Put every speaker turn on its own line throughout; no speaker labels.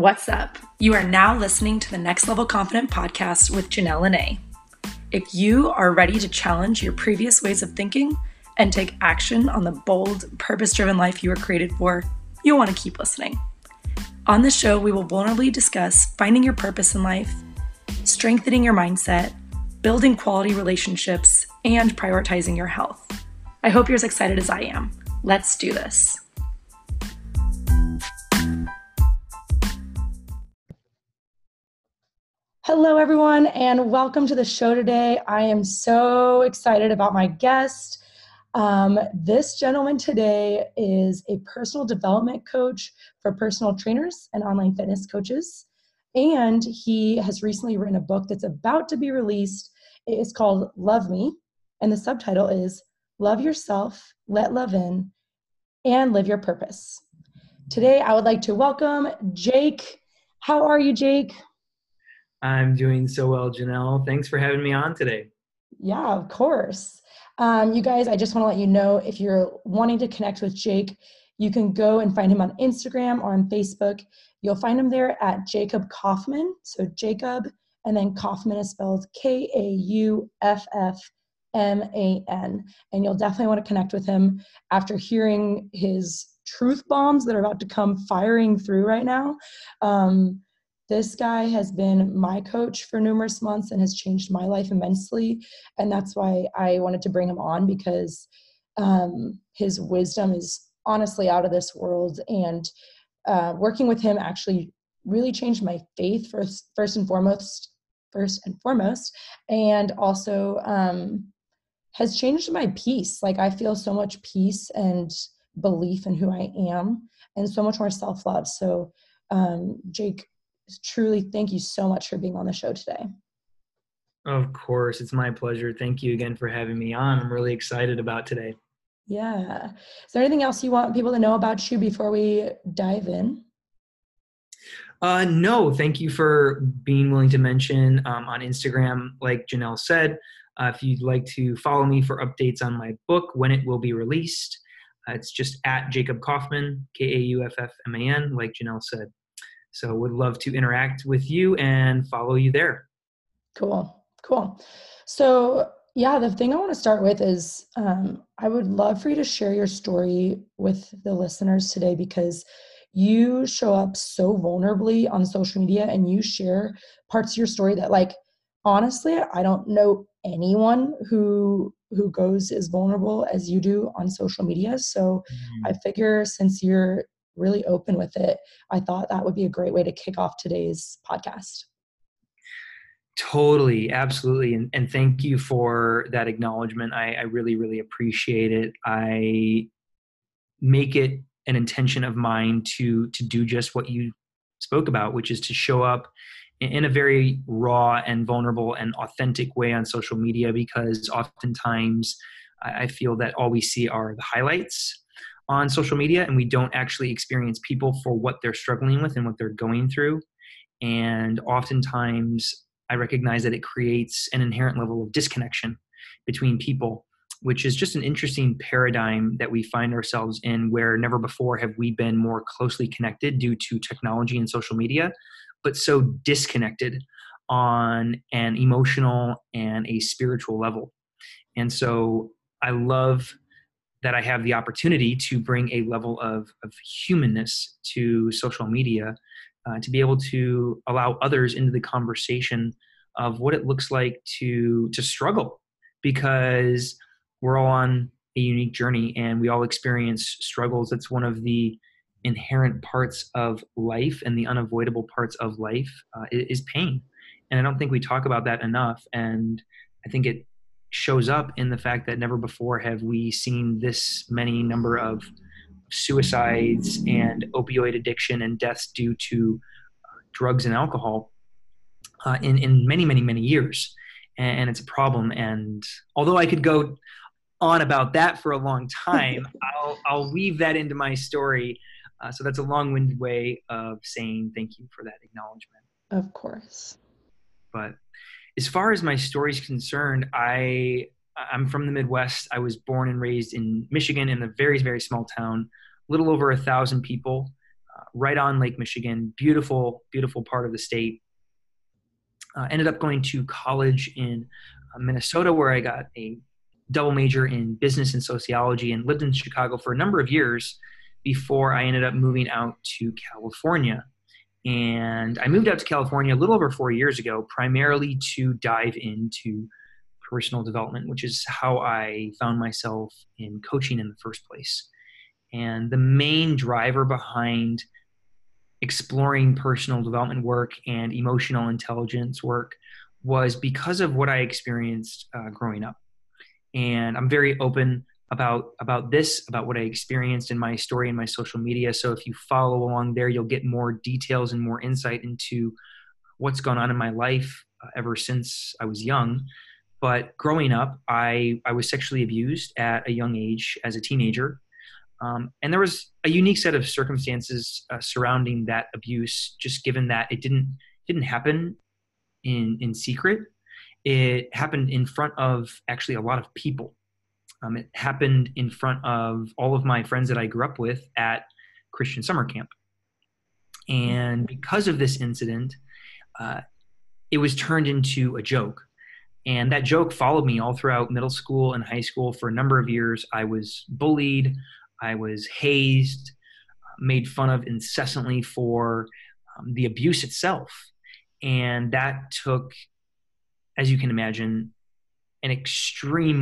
What's up? You are now listening to the Next Level Confident podcast with Janelle Lene. If you are ready to challenge your previous ways of thinking and take action on the bold, purpose driven life you were created for, you'll want to keep listening. On this show, we will vulnerably discuss finding your purpose in life, strengthening your mindset, building quality relationships, and prioritizing your health. I hope you're as excited as I am. Let's do this. Hello, everyone, and welcome to the show today. I am so excited about my guest. Um, this gentleman today is a personal development coach for personal trainers and online fitness coaches. And he has recently written a book that's about to be released. It is called Love Me, and the subtitle is Love Yourself, Let Love In, and Live Your Purpose. Today, I would like to welcome Jake. How are you, Jake?
I'm doing so well, Janelle. Thanks for having me on today.
Yeah, of course. Um, you guys, I just want to let you know if you're wanting to connect with Jake, you can go and find him on Instagram or on Facebook. You'll find him there at Jacob Kauffman. So Jacob, and then Kauffman is spelled K A U F F M A N. And you'll definitely want to connect with him after hearing his truth bombs that are about to come firing through right now. Um, this guy has been my coach for numerous months and has changed my life immensely. And that's why I wanted to bring him on because um, his wisdom is honestly out of this world. And uh, working with him actually really changed my faith first, first and foremost, first and foremost, and also um, has changed my peace. Like I feel so much peace and belief in who I am, and so much more self love. So, um, Jake, truly thank you so much for being on the show today.
Of course, it's my pleasure. Thank you again for having me on. I'm really excited about today.
Yeah. Is there anything else you want people to know about you before we dive in?
Uh, no, thank you for being willing to mention um, on Instagram, like Janelle said. Uh, if you'd like to follow me for updates on my book, when it will be released, uh, it's just at Jacob Kauffman, K A U F F M A N, like Janelle said. So would love to interact with you and follow you there.
Cool, cool. So yeah, the thing I want to start with is um, I would love for you to share your story with the listeners today because you show up so vulnerably on social media and you share parts of your story that like honestly i don't know anyone who who goes as vulnerable as you do on social media so mm-hmm. i figure since you're really open with it, I thought that would be a great way to kick off today's podcast.
Totally, absolutely. And, and thank you for that acknowledgement. I, I really, really appreciate it. I make it an intention of mine to to do just what you spoke about, which is to show up in a very raw and vulnerable and authentic way on social media because oftentimes I feel that all we see are the highlights on social media and we don't actually experience people for what they're struggling with and what they're going through. And oftentimes, I recognize that it creates an inherent level of disconnection between people, which is just an interesting paradigm that we find ourselves in where never before have we been more closely connected due to technology and social media, but so disconnected on an emotional and a spiritual level. And so I love that I have the opportunity to bring a level of, of humanness to social media, uh, to be able to allow others into the conversation of what it looks like to to struggle, because we're all on a unique journey and we all experience struggles. That's one of the inherent parts of life and the unavoidable parts of life uh, is pain, and I don't think we talk about that enough. And I think it shows up in the fact that never before have we seen this many number of suicides and opioid addiction and deaths due to uh, drugs and alcohol uh, in, in many, many, many years. And, and, it's a problem. And although I could go on about that for a long time, I'll, I'll weave that into my story. Uh, so that's a long winded way of saying thank you for that acknowledgement.
Of course.
But as far as my story is concerned, I I'm from the Midwest. I was born and raised in Michigan in a very very small town, little over a thousand people. uh, right on Lake Michigan. Beautiful, beautiful part of the state. Uh, ended up going to college in uh, Minnesota, where I got a double major in business and sociology, and lived in Chicago for a number of years before I ended up moving out to California. And I moved out to California a little over four years ago, primarily to dive into personal development, which is how I found myself in coaching in the first place. And the main driver behind exploring personal development work and emotional intelligence work was because of what I experienced uh, growing up. And I'm very open about about this, about what I experienced in my story in my social media. So if you follow along there, you'll get more details and more insight into what's gone on in my life uh, ever since I was young. But growing up, I, I was sexually abused at a young age as a teenager. Um, and there was a unique set of circumstances uh, surrounding that abuse, just given that it didn't didn't happen in in secret. It happened in front of actually a lot of people. Um, it happened in front of all of my friends that I grew up with at Christian summer camp. And because of this incident, uh, it was turned into a joke and that joke followed me all throughout middle school and high school for a number of years. I was bullied, I was hazed, made fun of incessantly for um, the abuse itself. And that took, as you can imagine, an extreme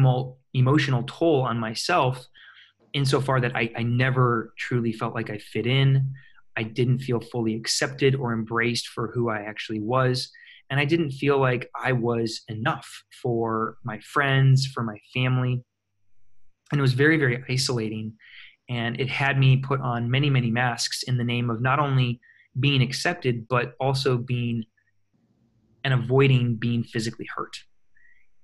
emotional toll on myself insofar that I, I never truly felt like I fit in. I didn't feel fully accepted or embraced for who I actually was and I didn't feel like I was enough for my friends, for my family. And it was very, very isolating. And it had me put on many, many masks in the name of not only being accepted, but also being and avoiding being physically hurt.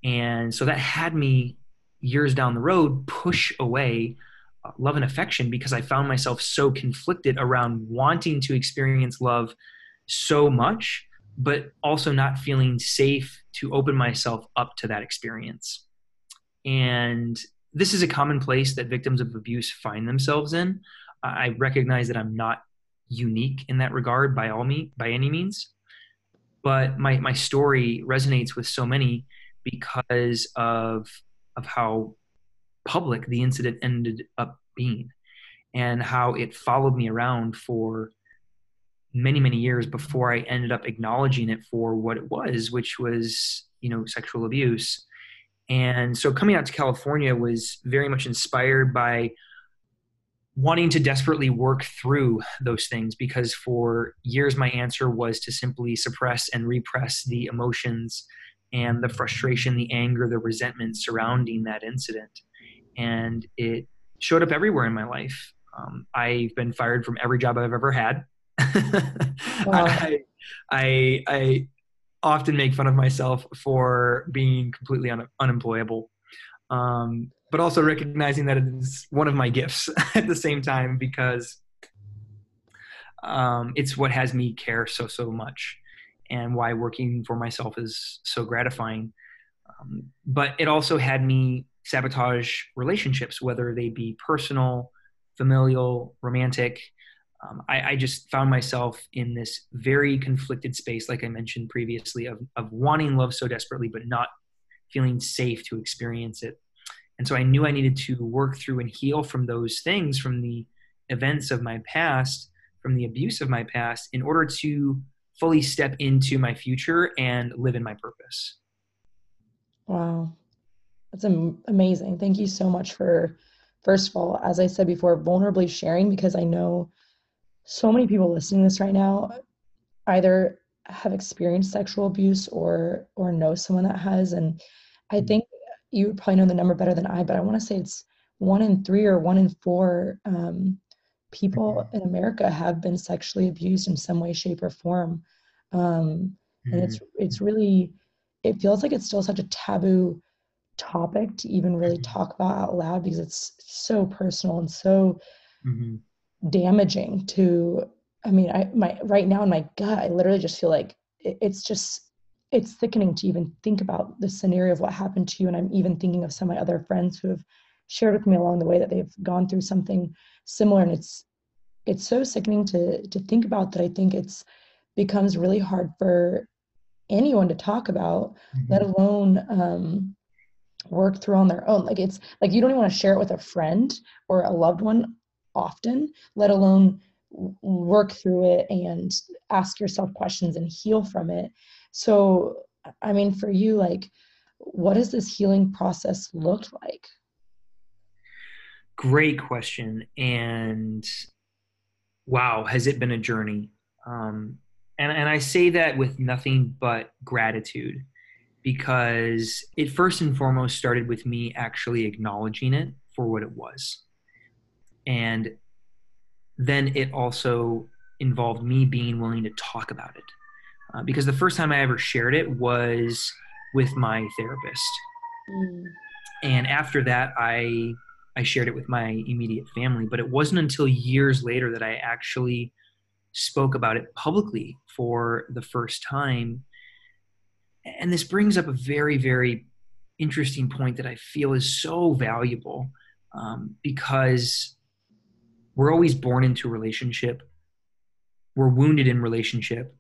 And so that had me years down the road push away uh, love and affection because I found myself so conflicted around wanting to experience love so much but also not feeling safe to open myself up to that experience. And this is a common place that victims of abuse find themselves in. I recognize that I'm not unique in that regard by all me by any means, but my my story resonates with so many because of of how public the incident ended up being and how it followed me around for many many years before i ended up acknowledging it for what it was which was you know sexual abuse. And so coming out to california was very much inspired by wanting to desperately work through those things because for years my answer was to simply suppress and repress the emotions and the frustration the anger the resentment surrounding that incident. And it showed up everywhere in my life. Um, i've been fired from every job i've ever had. Wow. I, I, I often make fun of myself for being completely un, unemployable, um, but also recognizing that it's one of my gifts at the same time because um, it's what has me care so so much, and why working for myself is so gratifying. Um, but it also had me sabotage relationships, whether they be personal, familial, romantic um, I, I, just found myself in this very conflicted space, like I mentioned previously, of, of wanting love so desperately, but not feeling safe to experience it. And so I knew I needed to work through and heal from those things, from the events of my past, from the abuse of my past, in order to fully step into my future and live in my purpose.
Wow. That's amazing. Thank you so much for, first of all, as I said before, vulnerably sharing because I know so many people listening to this right now either have experienced sexual abuse or or know someone that has and i mm. think you would probably know the number better than i but i want to say it's one in three or one in four um, people mm-hmm. in america have been sexually abused in some way shape or form um, and it's mm-hmm. it's really it feels like it's still such a taboo topic to even really mm-hmm. talk about out loud because it's so personal and so mm-hmm damaging to i mean i my right now in my gut i literally just feel like it, it's just it's thickening to even think about the scenario of what happened to you and i'm even thinking of some of my other friends who have shared with me along the way that they've gone through something similar. And it's it's so sickening to to think about that i think it's becomes really hard for anyone to talk about mm-hmm. let alone um, work through on their own. Like it's like you don't even want to share it with a friend or a loved one often let alone work through it and ask yourself questions and heal from it. So i mean for you like what does this healing process look like
great question and wow has it been a journey um, and, and i say that with nothing but gratitude because it first and foremost started with me actually acknowledging it for what it was. And then it also involved me being willing to talk about it. Uh, because the first time I ever shared it was with my therapist. Mm. And after that, I I shared it with my immediate family. But it wasn't until years later that I actually spoke about it publicly for the first time and this brings up a very very interesting point that i feel is so valuable um, because we're always born into relationship we're wounded in relationship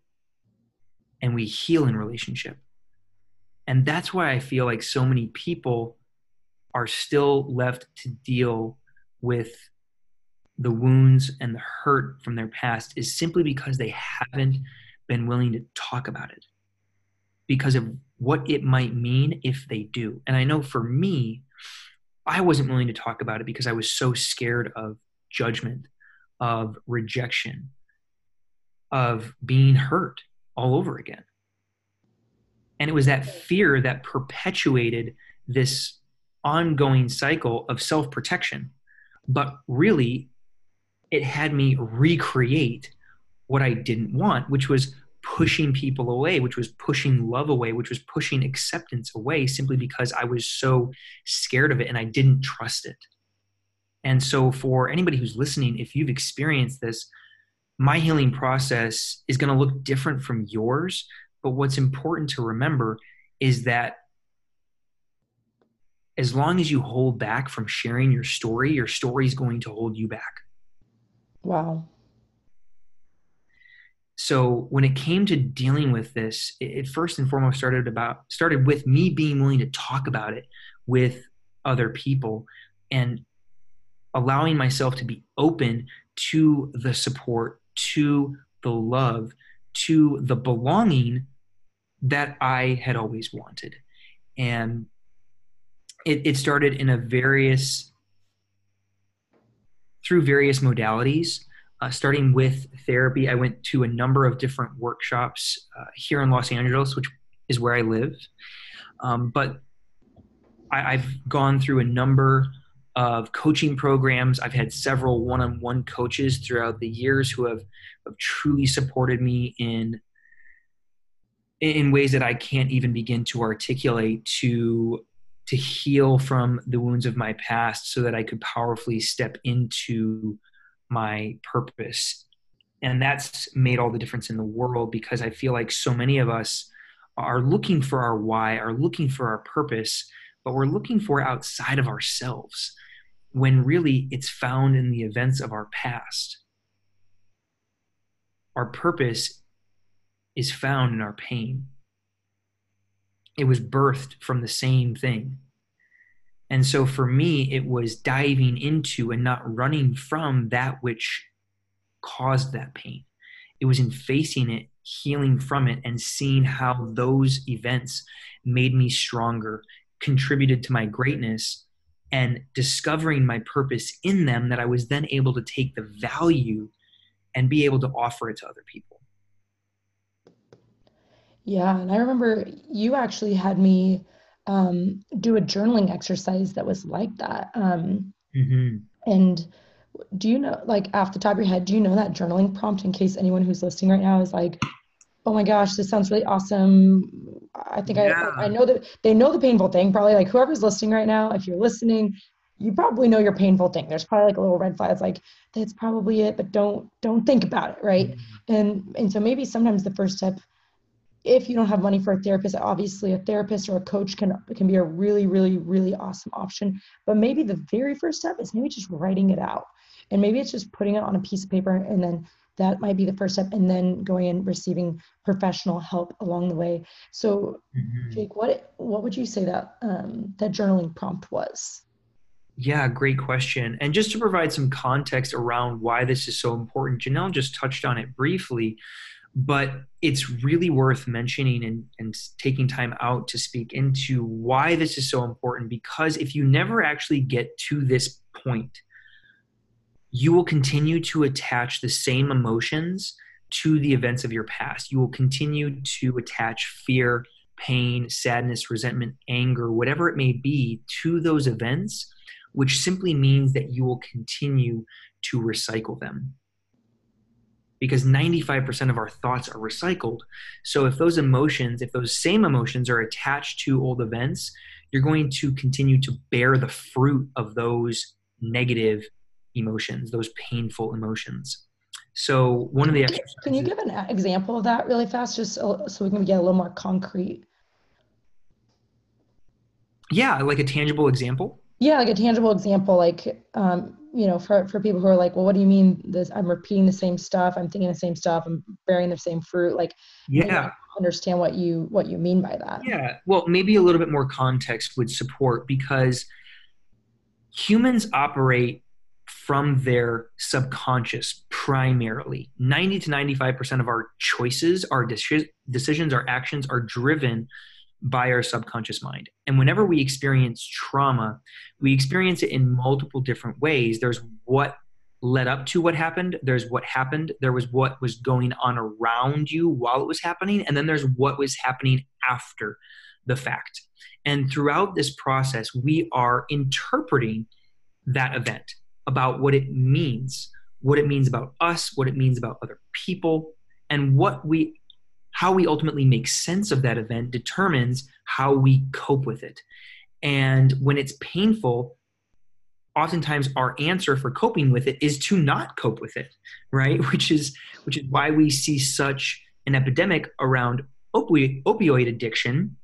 and we heal in relationship and that's why i feel like so many people are still left to deal with the wounds and the hurt from their past is simply because they haven't been willing to talk about it because of what it might mean if they do. And I know for me, I wasn't willing to talk about it because I was so scared of judgment, of rejection, of being hurt all over again. And it was that fear that perpetuated this ongoing cycle of self protection. But really, it had me recreate what I didn't want, which was pushing people away, which was pushing love away, which was pushing acceptance away simply because I was so scared of it and I didn't trust it. And so, for anybody who's listening, if you've experienced this, my healing process is going to look different from yours. But what's important to remember is that as long as you hold back from sharing your story, your story is going to hold you back.
Wow
so when it came to dealing with this it, first and foremost started about started with me being willing to talk about it with other people and allowing myself to be open to the support to the love to the belonging that i had always wanted and it, it started in a various through various modalities uh, starting with therapy, I went to a number of different workshops uh, here in Los Angeles, which is where I live. Um, but I, have gone through a number of coaching programs. I've had several one on one coaches throughout the years who have, have truly supported me in in ways that I can't even begin to articulate to to heal from the wounds of my past so that I could powerfully step into my purpose. And that's made all the difference in the world because I feel like so many of us are looking for our why, are looking for our purpose, but we're looking for outside of ourselves when really it's found in the events of our past. Our purpose is found in our pain. It was birthed from the same thing. And so for me, it was diving into and not running from that which caused that pain. It was in facing it, healing from it, and seeing how those events made me stronger, contributed to my greatness, and discovering my purpose in them that I was then able to take the value and be able to offer it to other people.
Yeah. And I remember you actually had me um, do a journaling exercise that was like that. Um, mm-hmm. And do you know, like, off the top of your head, do you know that journaling prompt in case anyone who's listening right now is like, oh my gosh, this sounds really awesome. I think yeah. I, I know that they know the painful thing. Probably like whoever's listening right now, if you're listening, you probably know your painful thing. There's probably like a little red flag. It's like that's probably it, but don't don't think about it, right? Mm-hmm. And and so maybe sometimes the first step if you don't have money for a therapist, obviously a therapist or a coach can can be a really, really, really awesome option. But maybe the very first step is maybe just writing it out. And maybe it's just putting it on a piece of paper and then that might be the first step and then going and receiving professional help along the way so mm-hmm. jake what what would you say that um, that journaling prompt was
yeah great question and just to provide some context around why this is so important janelle just touched on it briefly but it's really worth mentioning and, and taking time out to speak into why this is so important because if you never actually get to this point you will continue to attach the same emotions to the events of your past. You will continue to attach fear, pain, sadness, resentment, anger, whatever it may be, to those events, which simply means that you will continue to recycle them. Because 95% of our thoughts are recycled. So if those emotions, if those same emotions are attached to old events, you're going to continue to bear the fruit of those negative emotions, those painful emotions. So one of the exercises.
Can you give an example of that really fast, just so, we can get a little more concrete?
Yeah, like a tangible example.
Yeah, like a tangible example, like um, you know, for for people who are like, well, what do you mean? This I'm repeating the same stuff. I'm thinking the same stuff. I'm bearing the same fruit. Like,
yeah,
understand what you what you mean by that.
Yeah, well, maybe a little bit more context would support because humans operate from their subconscious primarily. 90 to 95% of our choices, our decisions, our actions are driven by our subconscious mind. And whenever we experience trauma, we experience it in multiple different ways. There's what led up to what happened, there's what happened, there was what was going on around you while it was happening, and then there's what was happening after the fact. And throughout this process, we are interpreting that event about what it means, what it means about us, what it means about other people, and what we how we ultimately make sense of that event determines how we cope with it. And when it's painful, oftentimes our answer for coping with it is to not cope with it, right? Which is which is why we see such an epidemic around opioid, opioid addiction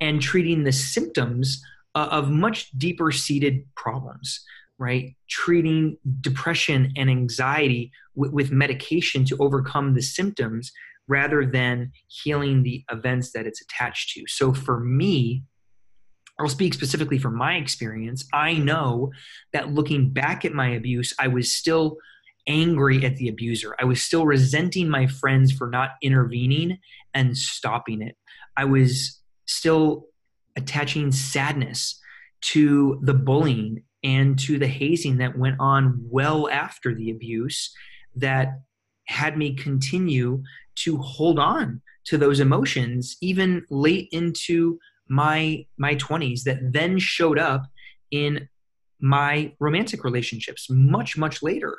and treating the symptoms uh, of much deeper seated problems right? Treating depression and anxiety with medication to overcome the symptoms rather than healing the events that it's attached to. So for me, I'll speak specifically from my experience. I know that looking back at my abuse, I was still angry at the abuser. I was still resenting my friends for not intervening and stopping it. I was still attaching sadness to the bullying and to the hazing that went on well after the abuse that had me continue to hold on to those emotions even late into my my 20s that then showed up in my romantic relationships much much later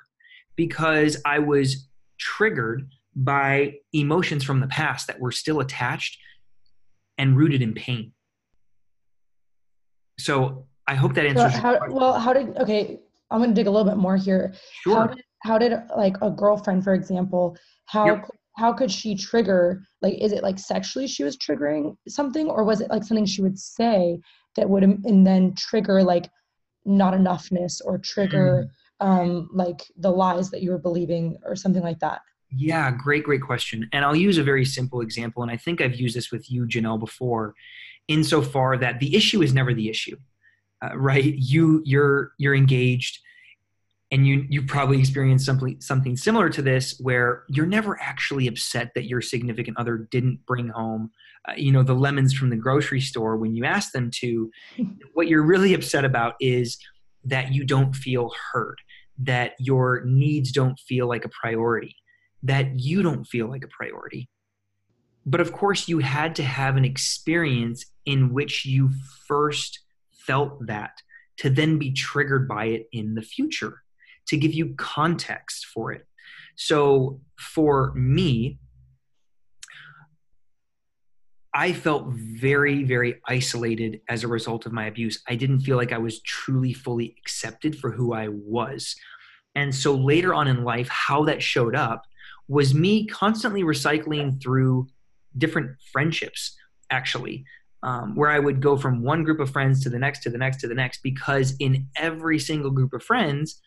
because I was triggered by emotions from the past that were still attached and rooted in pain. So I hope that answers.
So how, well, how did okay? I'm going to dig a little bit more here.
Sure.
How did, how did like a girlfriend, for example, how yep. How could she trigger? Like, is it like sexually she was triggering something, or was it like something she would say that would and then trigger like not enoughness or trigger mm. um, like the lies that you were believing or something like that?
Yeah, great, great question. And I'll use a very simple example, and I think I've used this with you, Janelle, before, insofar that the issue is never the issue uh, right you you're you're engaged and you you probably experienced something something similar to this where you're never actually upset that your significant other didn't bring home uh, you know the lemons from the grocery store when you ask them to. What you're really upset about is that you don't feel heard that your needs don't feel like a priority that you don't feel like a priority. But of course you had to have an experience in which you first felt that to then be triggered by it in the future to give you context for it. So for me, I felt very, very isolated as a result of my abuse. I didn't feel like I was truly fully accepted for who I was. And so later on in life, how that showed up was me constantly recycling through different friendships actually um, where I would go from one group of friends to the next, to the next, to the next, because in every single group of friends,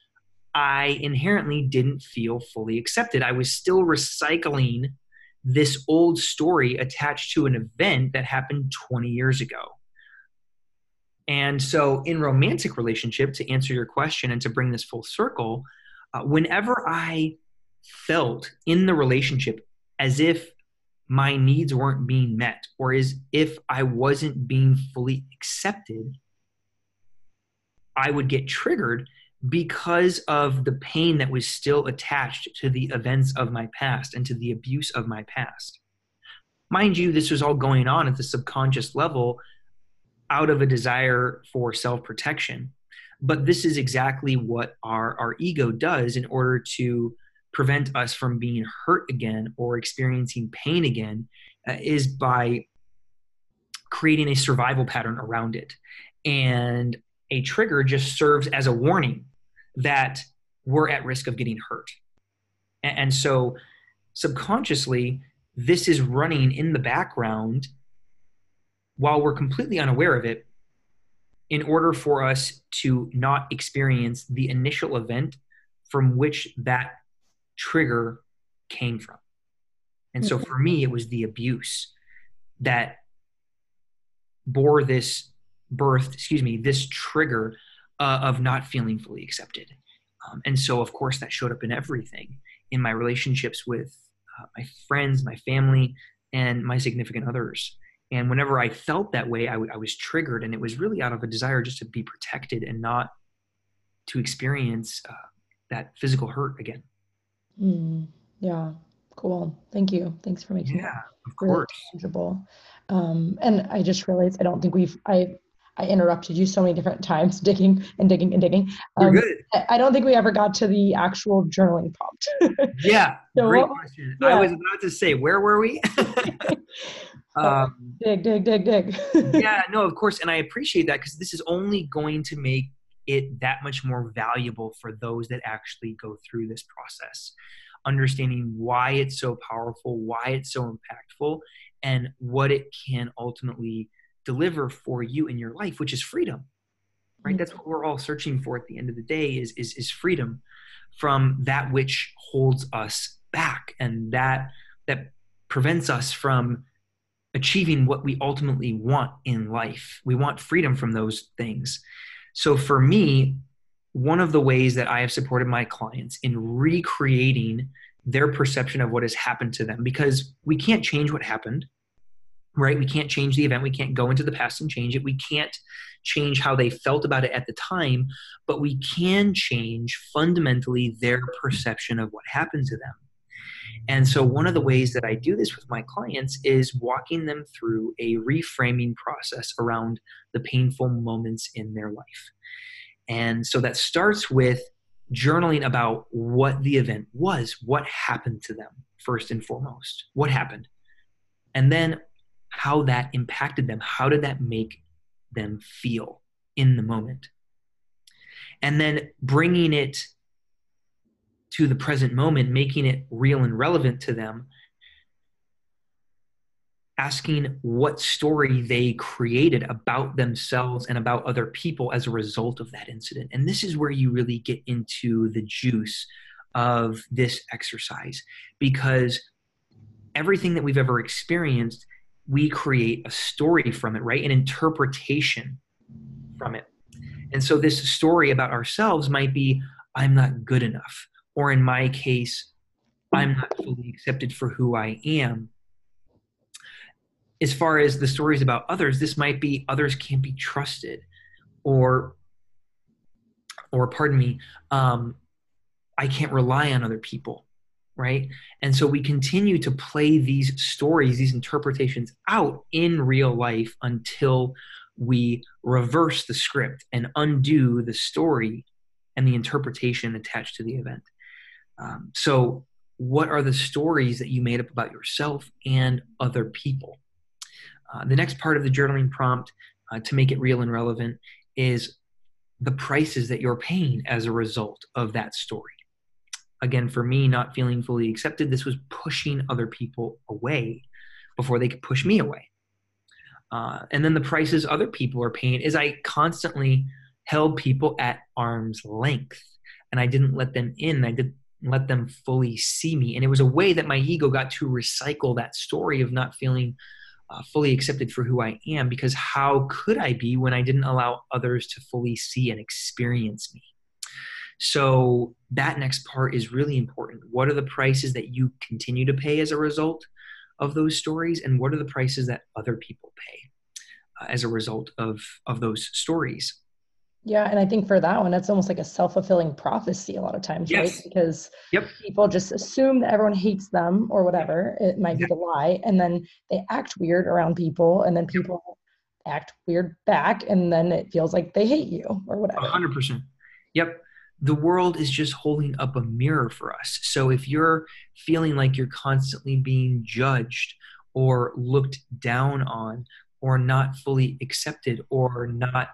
I inherently didn't feel fully accepted. I was still recycling this old story attached to an event that happened 20 years ago. And so, in romantic relationship, to answer your question and to bring this full circle, uh, whenever I felt in the relationship as if my needs weren't being met or as if I wasn't being fully accepted, I would get triggered because of the pain that was still attached to the events of my past and to the abuse of my past. Mind you, this was all going on at the subconscious level out of a desire for self protection. But this is exactly what our, our ego does in order to prevent us from being hurt again or experiencing pain again uh, is by creating a survival pattern around it. And a trigger just serves as a warning that we're at risk of getting hurt. And, so subconsciously, this is running in the background while we're completely unaware of it in order for us to not experience the initial event from which that trigger came from. And so mm-hmm. for me, it was the abuse that bore this birth, excuse me, this trigger uh, of not feeling fully accepted. Um, and so, of course, that showed up in everything in my relationships with uh, my friends, my family, and my significant others. And whenever I felt that way, I, w- I was triggered, and it was really out of a desire just to be protected and not to experience uh, that physical hurt again.
Mm, yeah, cool. Thank you. Thanks for making
yeah, of
really
course.
tangible. Um, and I just realized I don't think we've I I interrupted you so many different times, digging and digging and digging.
Um, You're good.
I don't think we ever got to the actual journaling prompt.
yeah, so great what, question. Yeah. I was about to say, where were we?
um, dig, dig, dig, dig.
yeah, no, of course, and I appreciate that because this is only going to make it that much more valuable for those that actually go through this process understanding why it's so powerful why it's so impactful and what it can ultimately deliver for you in your life which is freedom right? Mm-hmm. that's what we're all searching for at the end of the day is is, is freedom from that which holds us back and that that prevents us from achieving what we ultimately want in life. We want freedom from those things. So for me, one of the ways that I have supported my clients in recreating their perception of what has happened to them, because we can't change what happened, right? We can't change the event. We can't go into the past and change it. We can't change how they felt about it at the time, but we can change fundamentally their perception of what happened to them. And so, one of the ways that I do this with my clients is walking them through a reframing process around the painful moments in their life. And so, that starts with journaling about what the event was, what happened to them, first and foremost. What happened? And then, how that impacted them. How did that make them feel in the moment? And then bringing it to the present moment, making it real and relevant to them, asking what story they created about themselves and about other people as a result of that incident. And this is where you really get into the juice of this exercise because everything that we've ever experienced, we create a story from it, right? An interpretation from it. And so this story about ourselves might be I'm not good enough or in my case, I'm not fully accepted for who I am. As far as the stories about others, this might be others can't be trusted, or, or pardon me, um, I can't rely on other people, right? And so we continue to play these stories, these interpretations out in real life until we reverse the script and undo the story and the interpretation attached to the event. Um, so, what are the stories that you made up about yourself and other people? Uh, the next part of the journaling prompt uh, to make it real and relevant is the prices that you're paying as a result of that story. Again, for me, not feeling fully accepted, this was pushing other people away before they could push me away. Uh, and then the prices other people are paying is I constantly held people at arm's length and I didn't let them in. I didn't let them fully see me. And it was a way that my ego got to recycle that story of not feeling uh, fully accepted for who I am because how could I be when I didn't allow others to fully see and experience me? So that next part is really important. What are the prices that you continue to pay as a result of those stories, and what are the prices that other people pay uh, as a result of of those stories?
Yeah, and I think for that one, that's almost like a self fulfilling prophecy a lot of times, yes. right? Because
yep.
people just assume that everyone hates them or whatever. It might yep. be the lie, and then they act weird around people, and then people yep. act weird back, and then it feels like they hate you or whatever.
hundred percent. Yep the world is just holding up a mirror for us. So if you're feeling like you're constantly being judged or looked down on or not fully accepted or not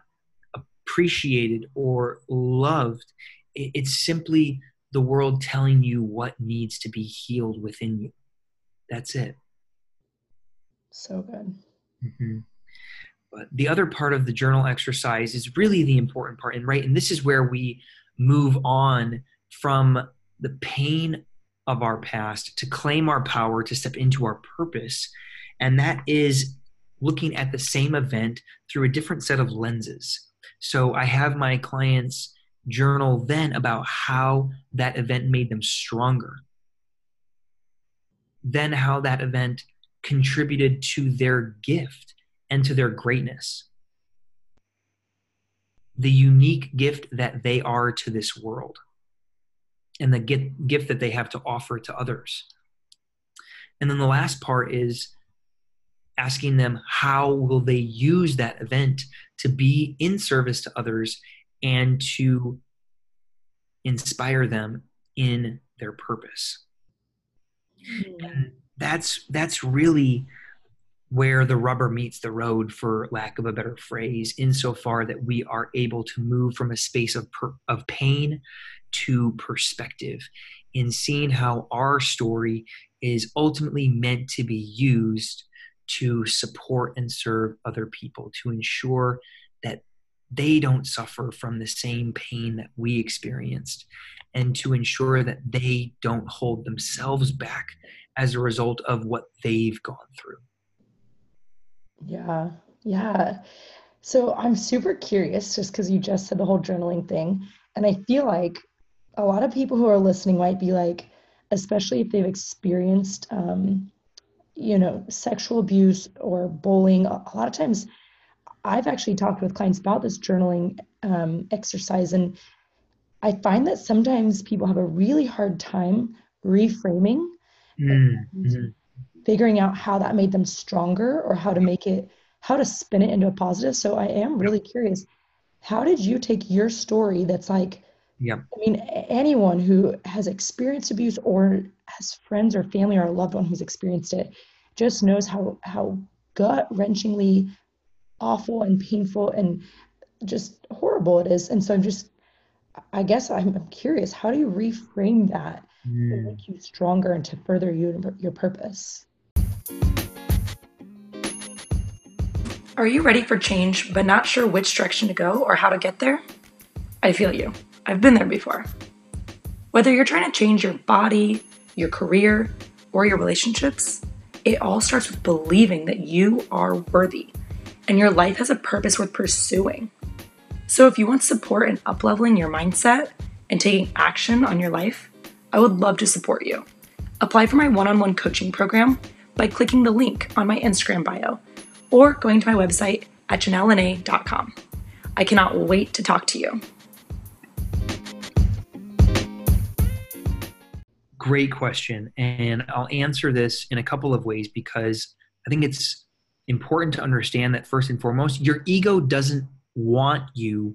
appreciated or loved, it's simply the world telling you what needs to be healed within you. That's it.
So good.
Mm-hmm. But the other part of the journal exercise is really the important part. And right, and this is where we move on from the pain of our past to claim our power to step into our purpose. And that is looking at the same event through a different set of lenses. So I have my clients journal then about how that event made them stronger, then how that event contributed to their gift and to their greatness the unique gift that they are to this world and the gift that they have to offer to others. And then the last part is asking them how will they use that event to be in service to others and to inspire them in their purpose. Hmm. And that's that's really where the rubber meets the road, for lack of a better phrase, insofar that we are able to move from a space of, per, of pain to perspective in seeing how our story is ultimately meant to be used to support and serve other people, to ensure that they don't suffer from the same pain that we experienced, and to ensure that they don't hold themselves back as a result of what they've gone through.
Yeah, yeah. So I'm super curious just because you just said the whole journaling thing. And I feel like a lot of people who are listening might be like, especially if they've experienced, um, you know, sexual abuse or bullying. A lot of times, I've actually talked with clients about this journaling um, exercise, and I find that sometimes people have a really hard time reframing. Mm-hmm figuring out how that made them stronger or how to make it how to spin it into a positive. So i am really curious how did you take your story that's like
yeah.
I mean anyone who has experienced abuse or has friends or family or a loved one who's experienced it just knows how how gut wrenchingly awful and painful and just horrible it is. And so i'm just i guess i'm, I'm curious how do you reframe that mm. to make you stronger and to further you, your purpose
Are you ready for change but not sure which direction to go or how to get there? I feel you. I've been there before. Whether you're trying to change your body, your career, or your relationships, it all starts with believing that you are worthy and your life has a purpose worth pursuing. So if you want support in upleveling your mindset and taking action on your life, I would love to support you. Apply for my one-on-one coaching program by clicking the link on my Instagram bio or going to my website at janellene.com. I cannot wait to talk to you.
Great question. And I'll answer this in a couple of ways because I think it's important to understand that first and foremost, your ego doesn't want you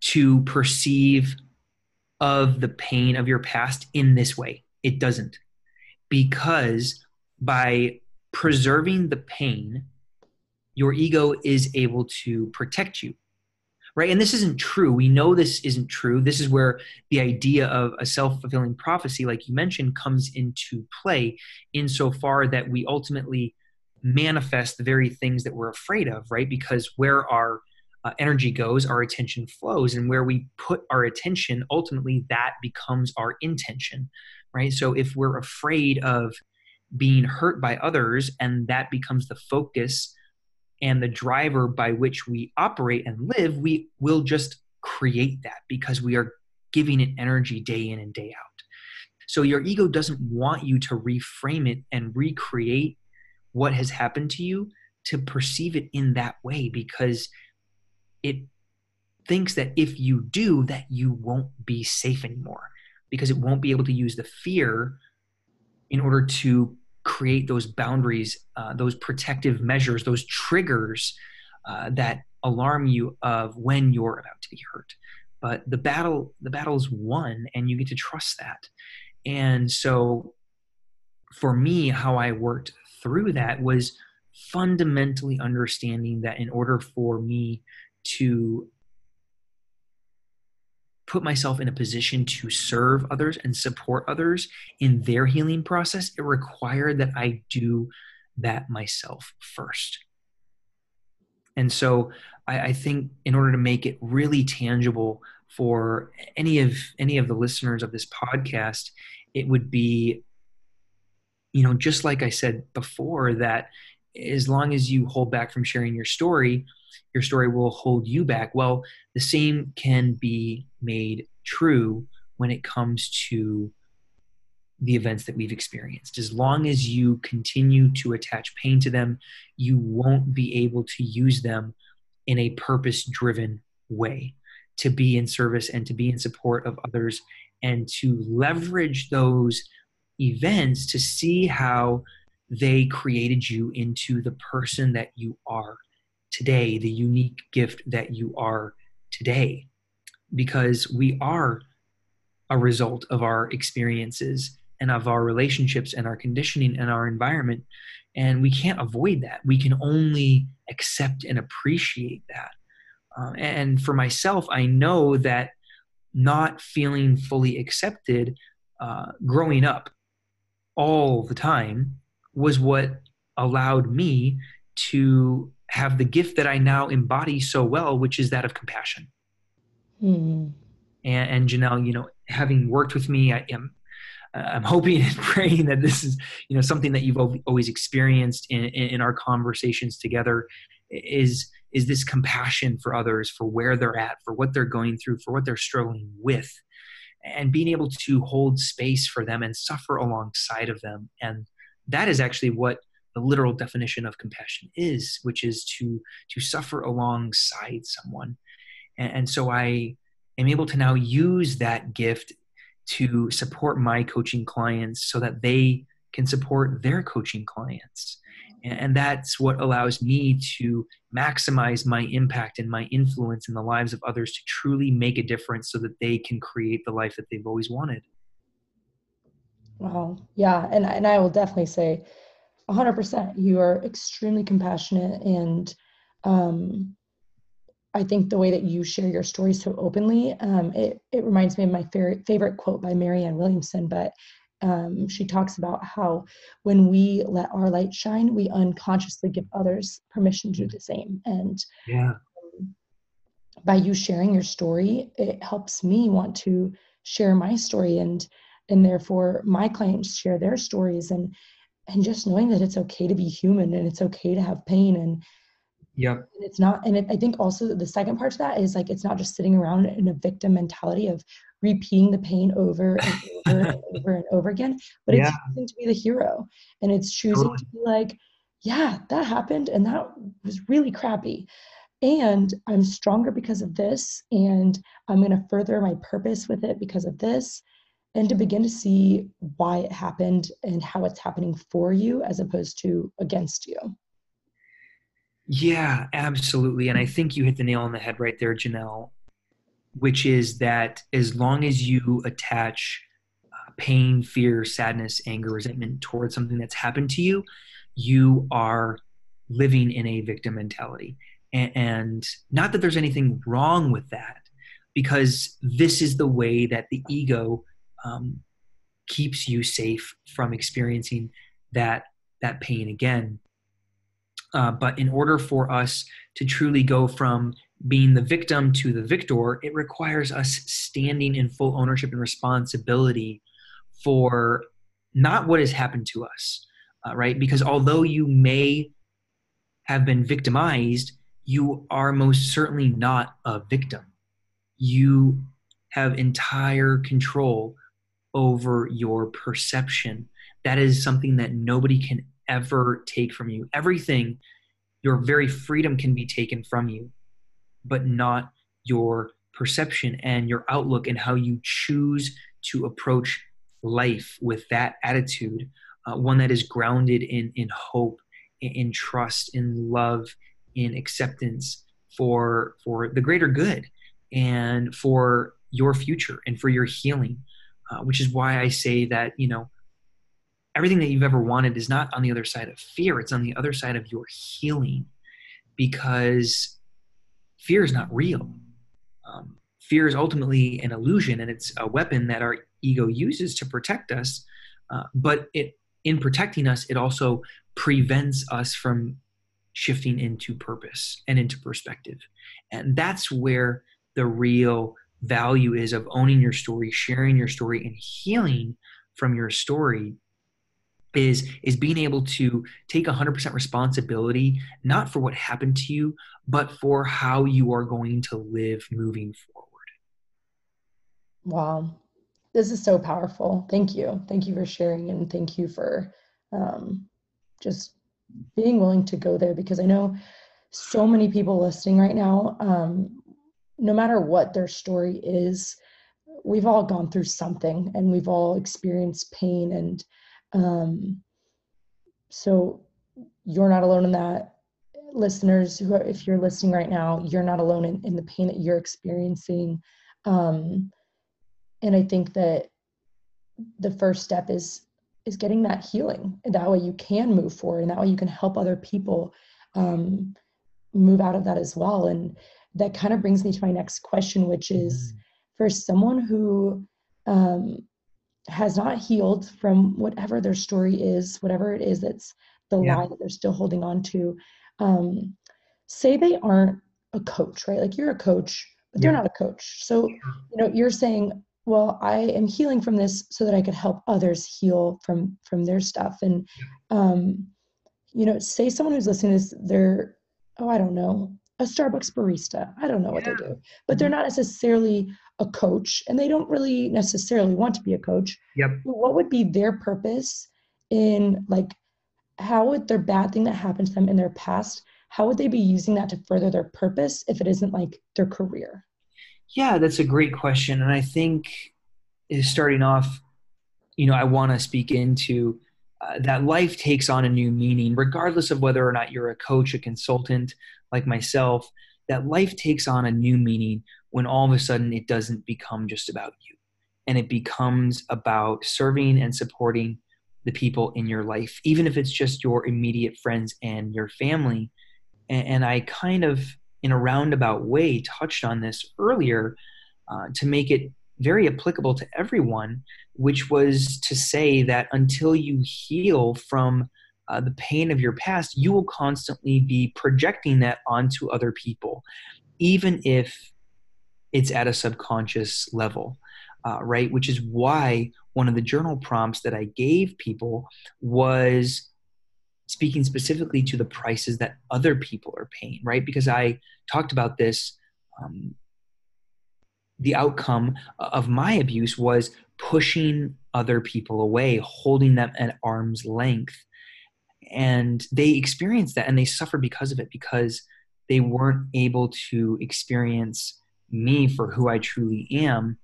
to perceive of the pain of your past in this way. It doesn't. Because by preserving the pain, your ego is able to protect you. right? And this isn't true. We know this isn't true. This is where the idea of a self fulfilling prophecy, like you mentioned, comes into play insofar that we ultimately manifest the very things that we're afraid of, right? Because where our uh, energy goes, our attention flows. And where we put our attention, ultimately, that becomes our intention, right? So if we're afraid of being hurt by others and that becomes the focus and the driver by which we operate and live, we will just create that because we are giving it energy day in and day out. So your ego doesn't want you to reframe it and recreate what has happened to you to perceive it in that way because it thinks that if you do that you won't be safe anymore because it won't be able to use the fear in order to create those boundaries, uh, those protective measures, those triggers uh, that alarm you of when you're about to be hurt. But the battle, the battle is won, and you get to trust that. And so, for me, how I worked through that was fundamentally understanding that in order for me to put myself in a position to serve others and support others in their healing process, it required that I do that myself first. And so I, I, think in order to make it really tangible for any of any of the listeners of this podcast, it would be, you know, just like I said before, that as long as you hold back from sharing your story, your story will hold you back. Well, the same can be made true when it comes to the events that we've experienced. As long as you continue to attach pain to them, you won't be able to use them in a purpose driven way to be in service and to be in support of others and to leverage those events to see how they created you into the person that you are today, the unique gift that you are today, because we are a result of our experiences and of our relationships and our conditioning and our environment. And we can't avoid that. We can only accept and appreciate that. Uh, and for myself, I know that not feeling fully accepted uh, growing up all the time was what allowed me to have the gift that I now embody so well, which is that of compassion. Mm-hmm. And, and Janelle, you know, having worked with me, I am I'm hoping and praying that this is you know something that you've always experienced in, in our conversations together is is this compassion for others for where they're at for what they're going through for what they're struggling with and being able to hold space for them and suffer alongside of them and that is actually what the literal definition of compassion is, which is to to suffer alongside someone. And, and so I am able to now use that gift to support my coaching clients so that they can support their coaching clients. And that's what allows me to maximize my impact and my influence in the lives of others to truly make a difference so that they can create the life that they've always wanted.
Wow. Yeah. And, and I will definitely say 100% you are extremely compassionate and um, i think the way that you share your story so openly um, it, it reminds me of my favorite, favorite quote by marianne williamson but um, she talks about how when we let our light shine we unconsciously give others permission to do the same. And
yeah.
um, by you sharing your story it helps me want to share my story and and therefore my clients share their stories. And and just knowing that it's okay to be human and it's okay to have pain and
yeah
and it's not and it, i think also the second part to that is like it's not just sitting around in a victim mentality of repeating the pain over and over and over and over again but yeah. it's choosing to be the hero and it's choosing totally. to be like yeah that happened and that was really crappy and i'm stronger because of this and i'm going to further my purpose with it because of this and to begin to see why it happened and how it's happening for you as opposed to against you.
Yeah, absolutely. And I think you hit the nail on the head right there, Janelle, which is that as long as you attach uh, pain, fear, sadness, anger, resentment towards something that's happened to you, you are living in a victim mentality. And, and not that there's anything wrong with that, because this is the way that the ego um, keeps you safe from experiencing that that pain again. Uh, but in order for us to truly go from being the victim to the victor, it requires us standing in full ownership and responsibility for not what has happened to us, uh, right? Because although you may have been victimized, you are most certainly not a victim. You have entire control over your perception. That is something that nobody can ever take from you. Everything, your very freedom can be taken from you, but not your perception and your outlook and how you choose to approach life with that attitude, uh, one that is grounded in, in hope, in, in trust, in love, in acceptance for, for the greater good and for your future and for your healing. Uh, which is why I say that, you know, everything that you've ever wanted is not on the other side of fear, it's on the other side of your healing because fear is not real. Um, fear is ultimately an illusion and it's a weapon that our ego uses to protect us. Uh, but it, in protecting us, it also prevents us from shifting into purpose and into perspective. And that's where the real value is of owning your story, sharing your story, and healing from your story is is being able to take 100% responsibility not for what happened to you but for how you are going to live moving forward.
Wow. This is so powerful. Thank you. Thank you for sharing and thank you for um, just being willing to go there because i know so many people listening right now um, no matter what their story is, we've all gone through something and we've all experienced pain. And um, so you're not alone in that. Listeners, who are, if you're listening right now, you're not alone in, in the pain that you're experiencing. Um, and I think that the first step is is getting that healing. That way you can move forward, and that way you can help other people um, move out of that as well. And that kind of brings me to my next question, which is mm-hmm. for someone who um, has not healed from whatever their story is, whatever it is that's the yeah. lie that they're still holding on to. Um, say they aren't a coach, right? Like you're a coach, but they're not a coach. So, you know, you're saying, well, I am healing from this so that I could help others heal from from their stuff. And um, you know, say someone who's listening to this, they're, oh, I don't know, a Starbucks barista. I don't know what yeah. they do, but they're mm-hmm. not necessarily a coach and they don't really necessarily want to be a coach.
Yep.
What would be their purpose in like how would their bad thing that happened to them in their past, how would they be using that to further their purpose if it isn't like their career?
Yeah, that's a great question. And I think is starting off, you know, I want to speak into uh, that life takes on a new meaning, regardless of whether or not you're a coach, a consultant, like myself, that life takes on a new meaning when all of a sudden it doesn't become just about you and it becomes about serving and supporting the people in your life, even if it's just your immediate friends and your family. And, and I kind of, in a roundabout way, touched on this earlier uh, to make it very applicable to everyone, which was to say that until you heal from uh, the pain of your past, you will constantly be projecting that onto other people, even if it's at a subconscious level, uh, right? Which is why one of the journal prompts that I gave people was speaking specifically to the prices that other people are paying, right? Because I talked about this. Um, the outcome of my abuse was pushing other people away, holding them at arm's length. And they experienced that and they suffered because of it because they weren't able to experience me for who I truly am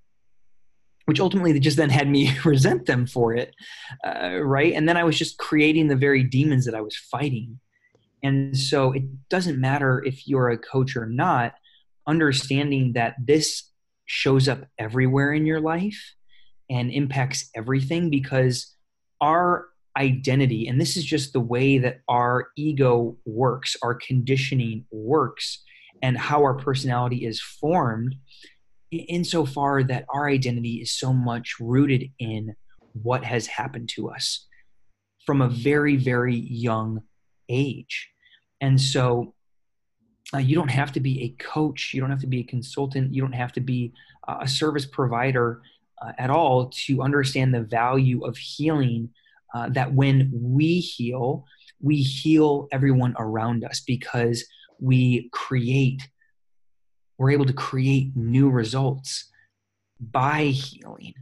which ultimately just then had me resent them for it uh, right? And then i was just creating the very demons that i was fighting. And so it doesn't matter if you're a coach or not understanding that this shows up everywhere in your life and impacts everything because our identity, and this is just the way that our ego works, our conditioning works, and how our personality is formed, insofar that our identity is so much rooted in what has happened to us from a very, very young age. And so uh, you don't have to be a coach, you don't have to be a consultant, you don't have to be uh, a service provider uh, at all to understand the value of healing. Uh, that when we heal, we heal everyone around us because we create, we're able to create new results by healing.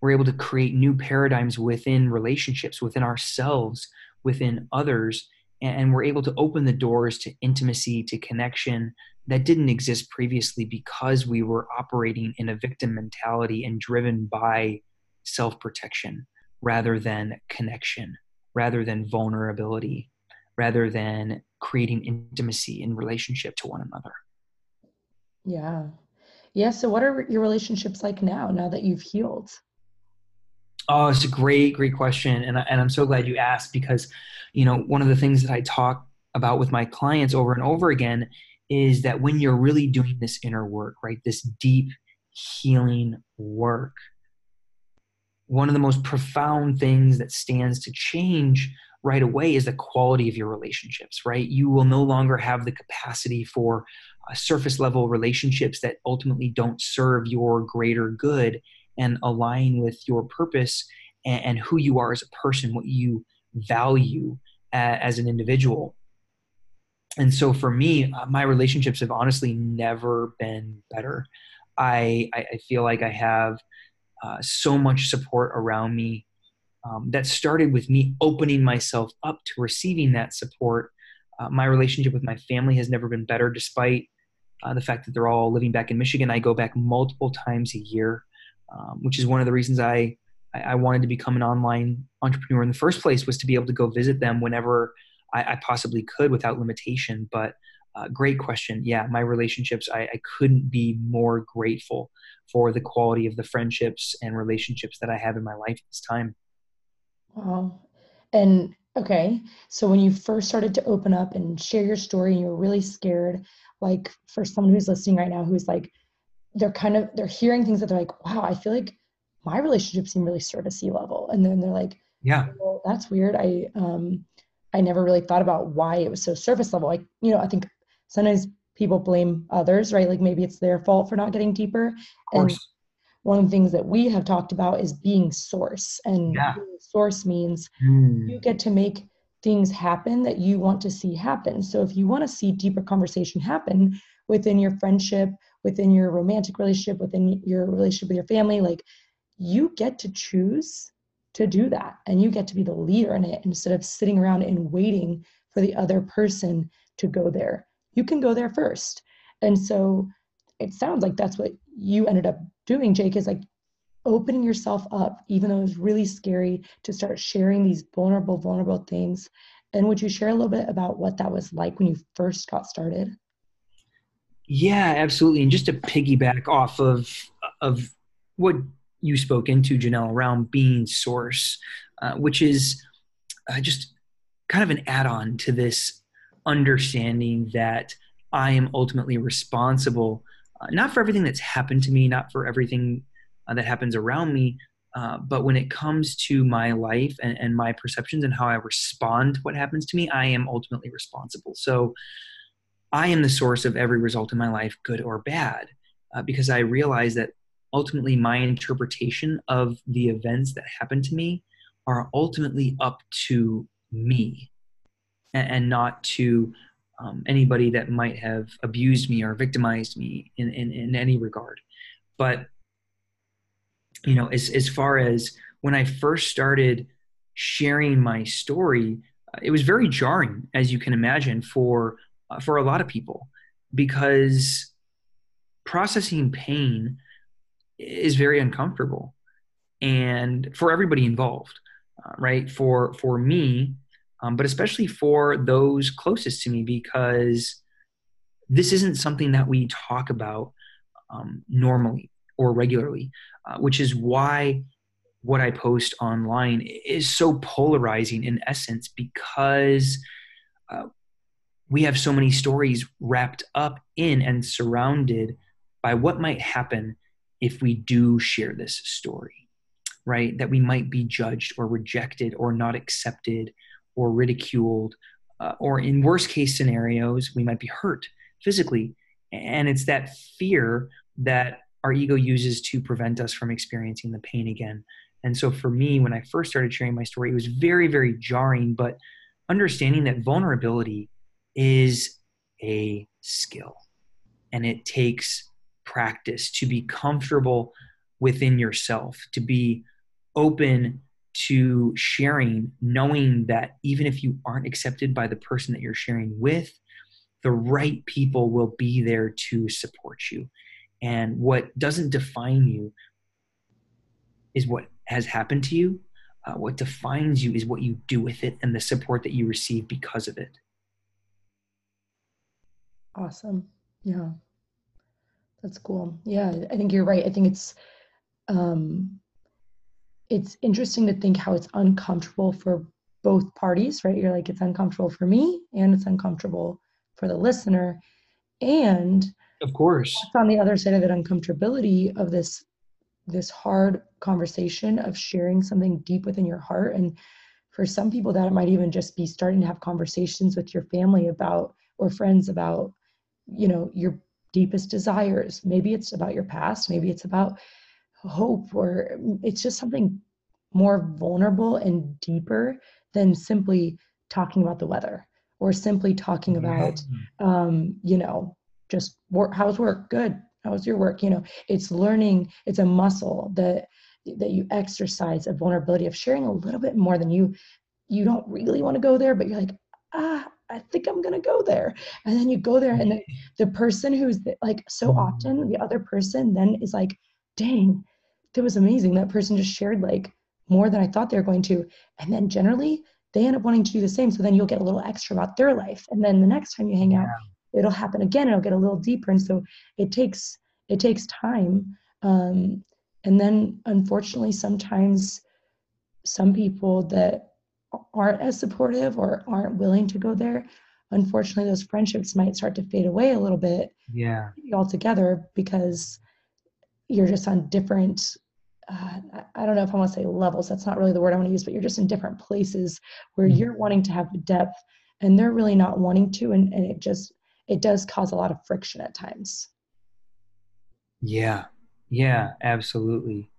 We're able to create new paradigms within relationships, within ourselves, within others and we're able to open the doors to intimacy to connection that didn't exist previously because we were operating in a victim mentality and driven by self-protection rather than connection rather than vulnerability rather than creating intimacy in relationship to one another.
Yeah. Yeah so what are your relationships like now now that you've healed?
Oh, it's a great, great question, and I, and I'm so glad you asked because, you know, one of the things that I talk about with my clients over and over again is that when you're really doing this inner work, right, this deep healing work, one of the most profound things that stands to change right away is the quality of your relationships, right? You will no longer have the capacity for uh, surface level relationships that ultimately don't serve your greater good and align with your purpose and, and who you are as a person, what you value as an individual. And so for me, uh, my relationships have honestly never been better. I, I feel like I have uh, so much support around me um, that started with me opening myself up to receiving that support. Uh, my relationship with my family has never been better, despite uh, the fact that they're all living back in Michigan. I go back multiple times a year um, which is one of the reasons I, I wanted to become an online entrepreneur in the first place was to be able to go visit them whenever I, I possibly could without limitation. But uh, great question. Yeah, my relationships, I, I couldn't be more grateful for the quality of the friendships and relationships that I have in my life at this time.
Wow. And okay, so when you first started to open up and share your story and you were really scared, like for someone who's listening right now who's like, they're kind of they're hearing things that they're like, wow, I feel like my relationship seem really surfacey level, and then they're like,
yeah,
well, that's weird. I um I never really thought about why it was so surface level. Like you know, I think sometimes people blame others, right? Like maybe it's their fault for not getting deeper. And one of the things that we have talked about is being source, and
yeah.
source means
mm.
you get to make things happen that you want to see happen. So if you want to see deeper conversation happen within your friendship within your romantic relationship, within your relationship with your family, like you get to choose to do that and you get to be the leader in it instead of sitting around and waiting for the other person to go there. You can go there first. And so it sounds like that's what you ended up doing, Jake, is like opening yourself up, even though it was really scary to start sharing these vulnerable, vulnerable things. And would you share a little bit about what that was like when you first got started?
Yeah, absolutely. And just to piggyback off of of what you spoke into, Janelle, around being source, uh, which is uh, just kind of an add-on to this understanding that I am ultimately responsible, uh, not for everything that's happened to me, not for everything uh, that happens around me, uh, but when it comes to my life and, and my perceptions and how I respond to what happens to me, I am ultimately responsible. So I am the source of every result in my life, good or bad, uh, because I realize that ultimately my interpretation of the events that happen to me are ultimately up to me and, and not to um, anybody that might have abused me or victimized me in, in, in any regard. But, you know, as, as far as when I first started sharing my story, it was very jarring, as you can imagine, for uh, for a lot of people because processing pain is very uncomfortable. And for everybody involved uh, right? For for me um, but especially for those closest to me because this isn't something that we talk about um, normally or regularly uh, which is why what I post online is so polarizing in essence because uh, we have so many stories wrapped up in and surrounded by what might happen if we do share this story, right? That we might be judged or rejected or not accepted or ridiculed, uh, or in worst case scenarios, we might be hurt physically. And it's that fear that our ego uses to prevent us from experiencing the pain again. And so for me, when I first started sharing my story, it was very, very jarring, but understanding that vulnerability is a skill and it takes practice to be comfortable within yourself, to be open to sharing, knowing that even if you aren't accepted by the person that you're sharing with, the right people will be there to support you. And what doesn't define you is what has happened to you. Uh, what defines you is what you do with it and the support that you receive because of it.
Awesome. Yeah. That's cool. Yeah, I think you're right. I think it's um it's interesting to think how it's uncomfortable for both parties, right? You're like it's uncomfortable for me and it's uncomfortable for the listener. And
of course,
on the other side of that uncomfortability of this this hard conversation of sharing something deep within your heart and for some people that might even just be starting to have conversations with your family about or friends about you know your deepest desires. Maybe it's about your past maybe it's about hope or it's just something more vulnerable and deeper than simply talking about the weather or simply talking about um, you know just work how's work? Good. How's your work? You know it's learning it's a muscle that that you exercise a vulnerability of sharing a little bit more than you you don't really want to go there but you're like ah I think I'm gonna go there. And then you go there, and the, the person who's like so often the other person then is like, dang, that was amazing. That person just shared like more than I thought they were going to. And then generally they end up wanting to do the same. So then you'll get a little extra about their life. And then the next time you hang out, it'll happen again. It'll get a little deeper. And so it takes it takes time. Um, and then unfortunately, sometimes some people that aren't as supportive or aren't willing to go there, unfortunately, those friendships might start to fade away a little bit.
Yeah.
Altogether, because you're just on different. Uh, I don't know if I want to say levels. That's not really the word I want to use, but you're just in different places where mm-hmm. you're wanting to have depth, and they're really not wanting to, and, and it just it does cause a lot of friction at times.
Yeah, yeah, absolutely,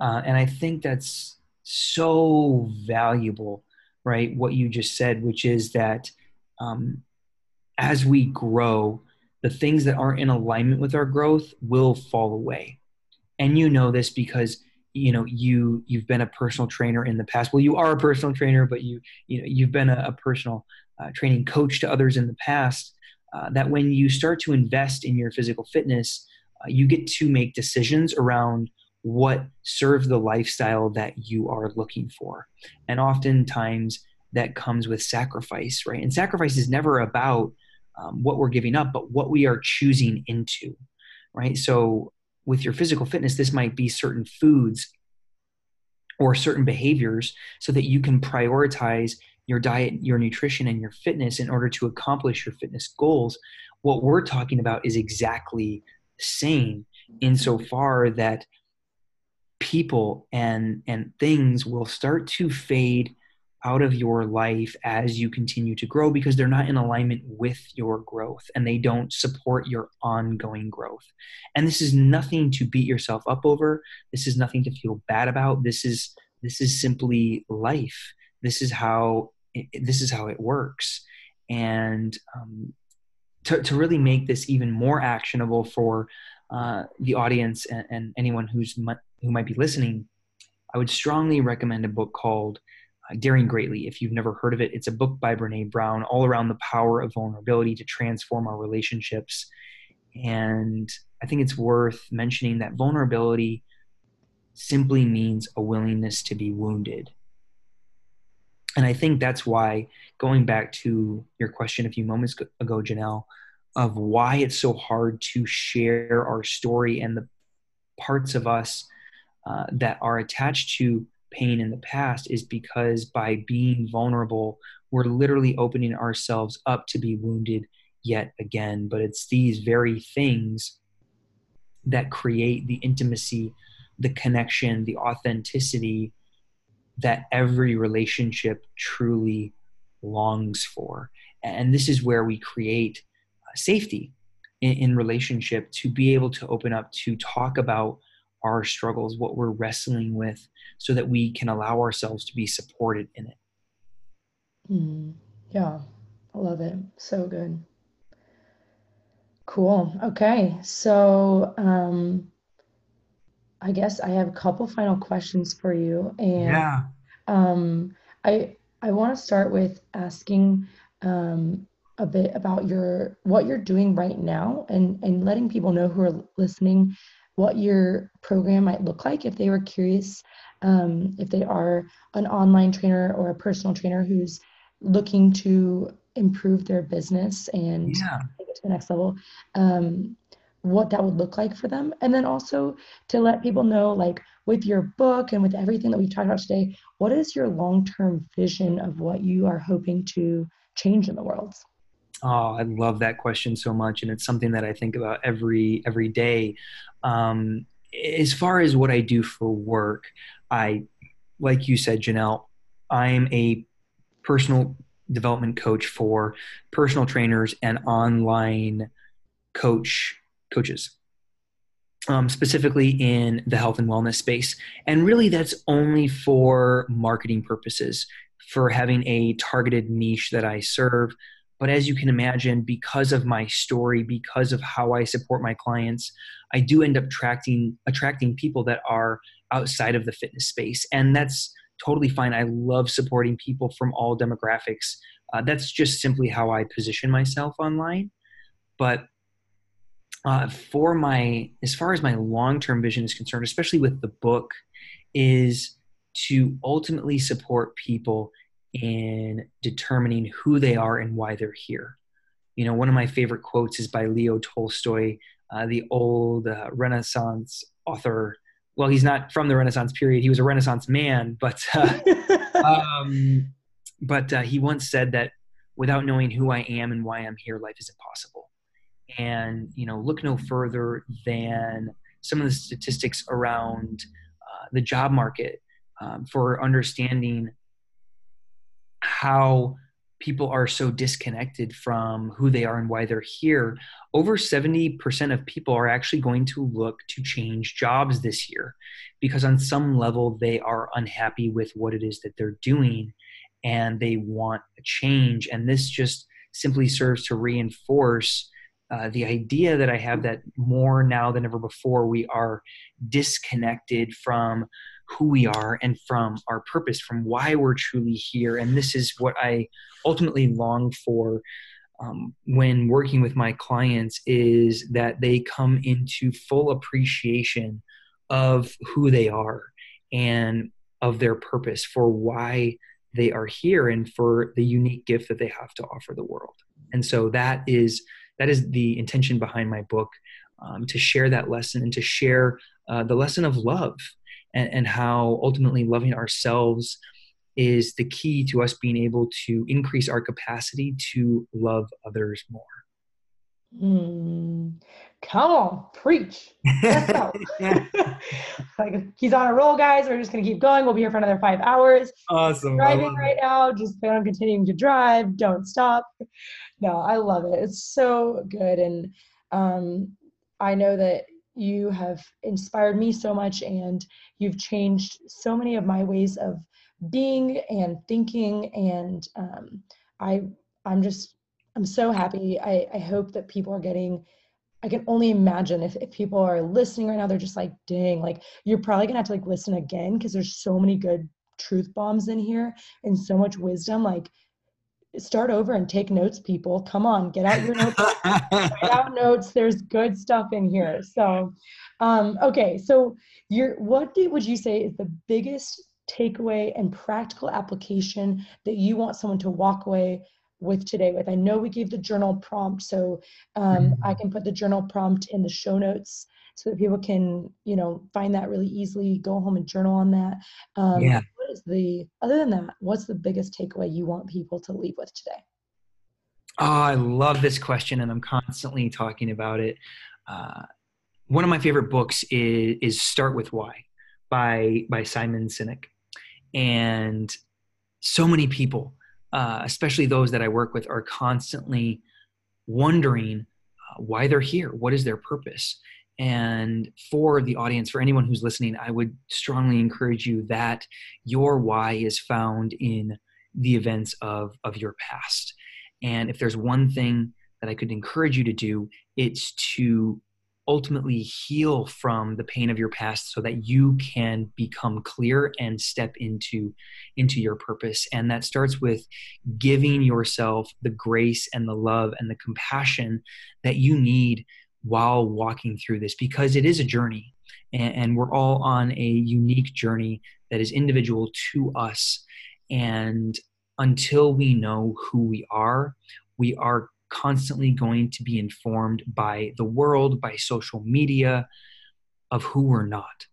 uh, and I think that's so valuable right? What you just said, which is that um, as we grow, the things that aren't in alignment with our growth will fall away. And you know this because you know you you've been a personal trainer in the past. Well, you are a personal trainer, but you you know you've been a, a personal uh, training coach to others in the past. Uh, that when you start to invest in your physical fitness, uh, you get to make decisions around what serves the lifestyle that you are looking for. And oftentimes that comes with sacrifice, right? And sacrifice is never about um, what we're giving up, but what we are choosing into, right? So with your physical fitness, this might be certain foods or certain behaviors so that you can prioritize your diet, your nutrition, and your fitness in order to accomplish your fitness goals. What we're talking about is exactly the same insofar that people and and things will start to fade out of your life as you continue to grow because they're not in alignment with your growth and they don't support your ongoing growth. And this is nothing to beat yourself up over. This is nothing to feel bad about. This is this is simply life. This is how it, this is how it works. And um, to, to really make this even more actionable for uh, the audience and, and anyone who's who might be listening, I would strongly recommend a book called uh, Daring Greatly. If you've never heard of it, it's a book by Brene Brown all around the power of vulnerability to transform our relationships. And I think it's worth mentioning that vulnerability simply means a willingness to be wounded. And I think that's why, going back to your question a few moments ago, Janelle, of why it's so hard to share our story and the parts of us uh, that are attached to pain in the past is because by being vulnerable, we're literally opening ourselves up to be wounded yet again. But it's these very things that create the intimacy, the connection, the authenticity that every relationship truly longs for. And this is where we create uh, safety in, in relationship to be able to open up to talk about our struggles, what we're wrestling with, so that we can allow ourselves to be supported in it.
Mm, yeah, I love it. So good. Cool. Okay. So, um, I guess I have a couple final questions for you. And
Yeah.
um, I I want to start with asking um, a bit about your what you're doing right now and and letting people know who are listening what your program might look like if they were curious um, if they are an online trainer or a personal trainer who's looking to improve their business and
Yeah.
take it to the next level um, what that would look like for them and then also to let people know like with your book and with everything that we've talked about today what is your long-term vision of what you are hoping to change in the world
Oh, I love that question so much, and it's something that I think about every every day. Um, as far as what I do for work, I, like you said, Janelle, I'm a personal development coach for personal trainers and online coach coaches, um, specifically in the health and wellness space. And really, that's only for marketing purposes, for having a targeted niche that I serve. But as you can imagine, because of my story, because of how I support my clients, I do end up attracting attracting people that are outside of the fitness space, and that's totally fine. I love supporting people from all demographics. Uh, that's just simply how I position myself online. But uh, for my as far as my long-term vision is concerned especially with the book is to ultimately support people in determining who they are and why they're here. You know one of my favorite quotes is by leo tolstoy uh, the old uh, renaissance author. Well he's not from the renaissance period. He was a renaissance man but uh, um, but uh, he once said that without knowing who i am and why i'm here life is impossible. And you know look no further than some of the statistics around uh, the job market um, for understanding how people are so disconnected from who they are and why they're here. Over 70% of people are actually going to look to change jobs this year because on some level they are unhappy with what it is that they're doing and they want a change. And this just simply serves to reinforce uh, the idea that I have that more now than ever before, we are disconnected from who we are and from our purpose, from why we're truly here. And this is what I ultimately long for um, when working with my clients is that they come into full appreciation of who they are and of their purpose for why they are here and for the unique gift that they have to offer the world. And so that is that is the intention behind my book um, to share that lesson and to share uh, the lesson of love and, and how ultimately loving ourselves is the key to us being able to increase our capacity to love others more.
Mm, come on, preach. Let's go. like he's on a roll, guys. We're just gonna keep going. We'll be here for another five hours.
awesome.
Driving right now. Just plan on continuing to drive. Don't stop. No, I love it. It's so good, and um, I know that you have inspired me so much, and you've changed so many of my ways of being and thinking, and um, I I'm just I'm so happy. I, I hope that people are getting I can only imagine if, if people are listening right now, they're just like, dang, like you're probably gonna have to like listen again because there's so many good truth bombs in here and so much wisdom. Like start over and take notes, people. Come on, get out your notes, write out notes. There's good stuff in here. So um, okay, so you're what do, would you say is the biggest takeaway and practical application that you want someone to walk away with today with. I know we gave the journal prompt, so um, I can put the journal prompt in the show notes so that people can, you know, find that really easily, go home and journal on that. Um,
Yeah.
What is the, other than that, what's the biggest takeaway you want people to leave with today?
Oh, I love this question, and I'm constantly talking about it. Uh, one of my favorite books is, is Start with Why by by Simon Sinek, and so many people, uh, especially those that I work with, are constantly wondering uh, why they're here. What is their purpose? And for the audience, for anyone who's listening, I would strongly encourage you that your why is found in the events of of your past. And if there's one thing that I could encourage you to do, it's to ultimately heal from the pain of your past so that you can become clear and step into into your purpose. And that starts with giving yourself the grace and the love and the compassion that you need while walking through this because it is a journey and, and we're all on a unique journey that is individual to us and until we know who we are, we are constantly going to be informed by the world, by social media, of who we're not.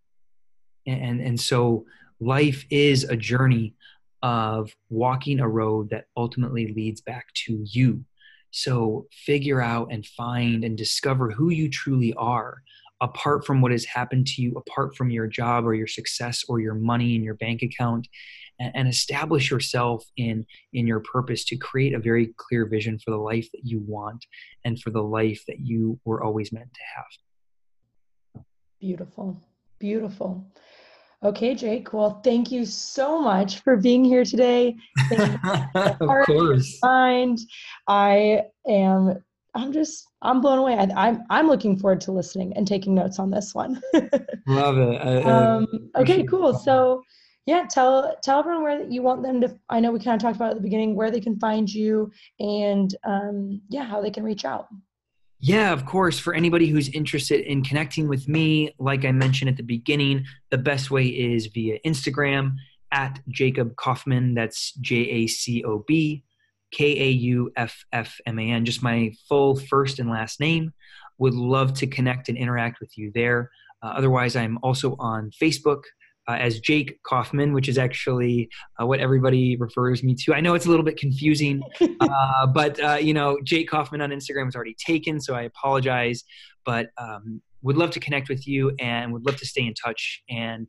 And, and so life is a journey of walking a road that ultimately leads back to you. So figure out and find and discover who you truly are apart from what has happened to you, apart from your job or your success or your money in your bank account, and, establish yourself in in your purpose to create a very clear vision for the life that you want and for the life that you were always meant to have.
Beautiful. Beautiful. Okay, Jake. Well, thank you so much for being here today.
of course.
Mind. I am I'm just I'm blown away. I, am I'm, I'm looking forward to listening and taking notes on this one.
Love it. I,
um, okay, cool. So yeah, tell tell everyone where you want them to. I know we kind of talked about at the beginning where they can find you and um, yeah, how they can reach out.
Yeah, of course. For anybody who's interested in connecting with me, like I mentioned at the beginning, the best way is via Instagram at Jacob Kauffman. That's J A C O B K A U F F M A N, just my full first and last name. Would love to connect and interact with you there. Uh, otherwise, I'm also on Facebook uh, as Jake Kauffman, which is actually uh, what everybody refers me to. I know it's a little bit confusing, uh, but uh, you know, Jake Kauffman on Instagram is already taken, so I apologize. But um, would love to connect with you and would love to stay in touch and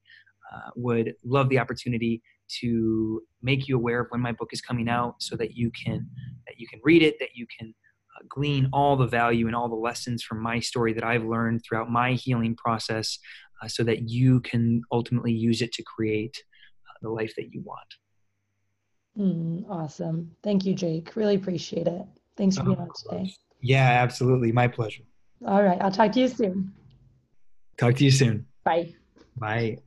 uh, would love the opportunity to make you aware of when my book is coming out so that you can that you can read it that you can uh, glean all the value and all the lessons from my story that I've learned throughout my healing process uh, so that you can ultimately use it to create uh, the life that you want.
Mm, awesome. Thank you, Jake. Really appreciate it. Thanks for being on today.
Yeah, absolutely. My pleasure.
All right. I'll talk to you soon.
Talk to you soon.
Bye.
Bye.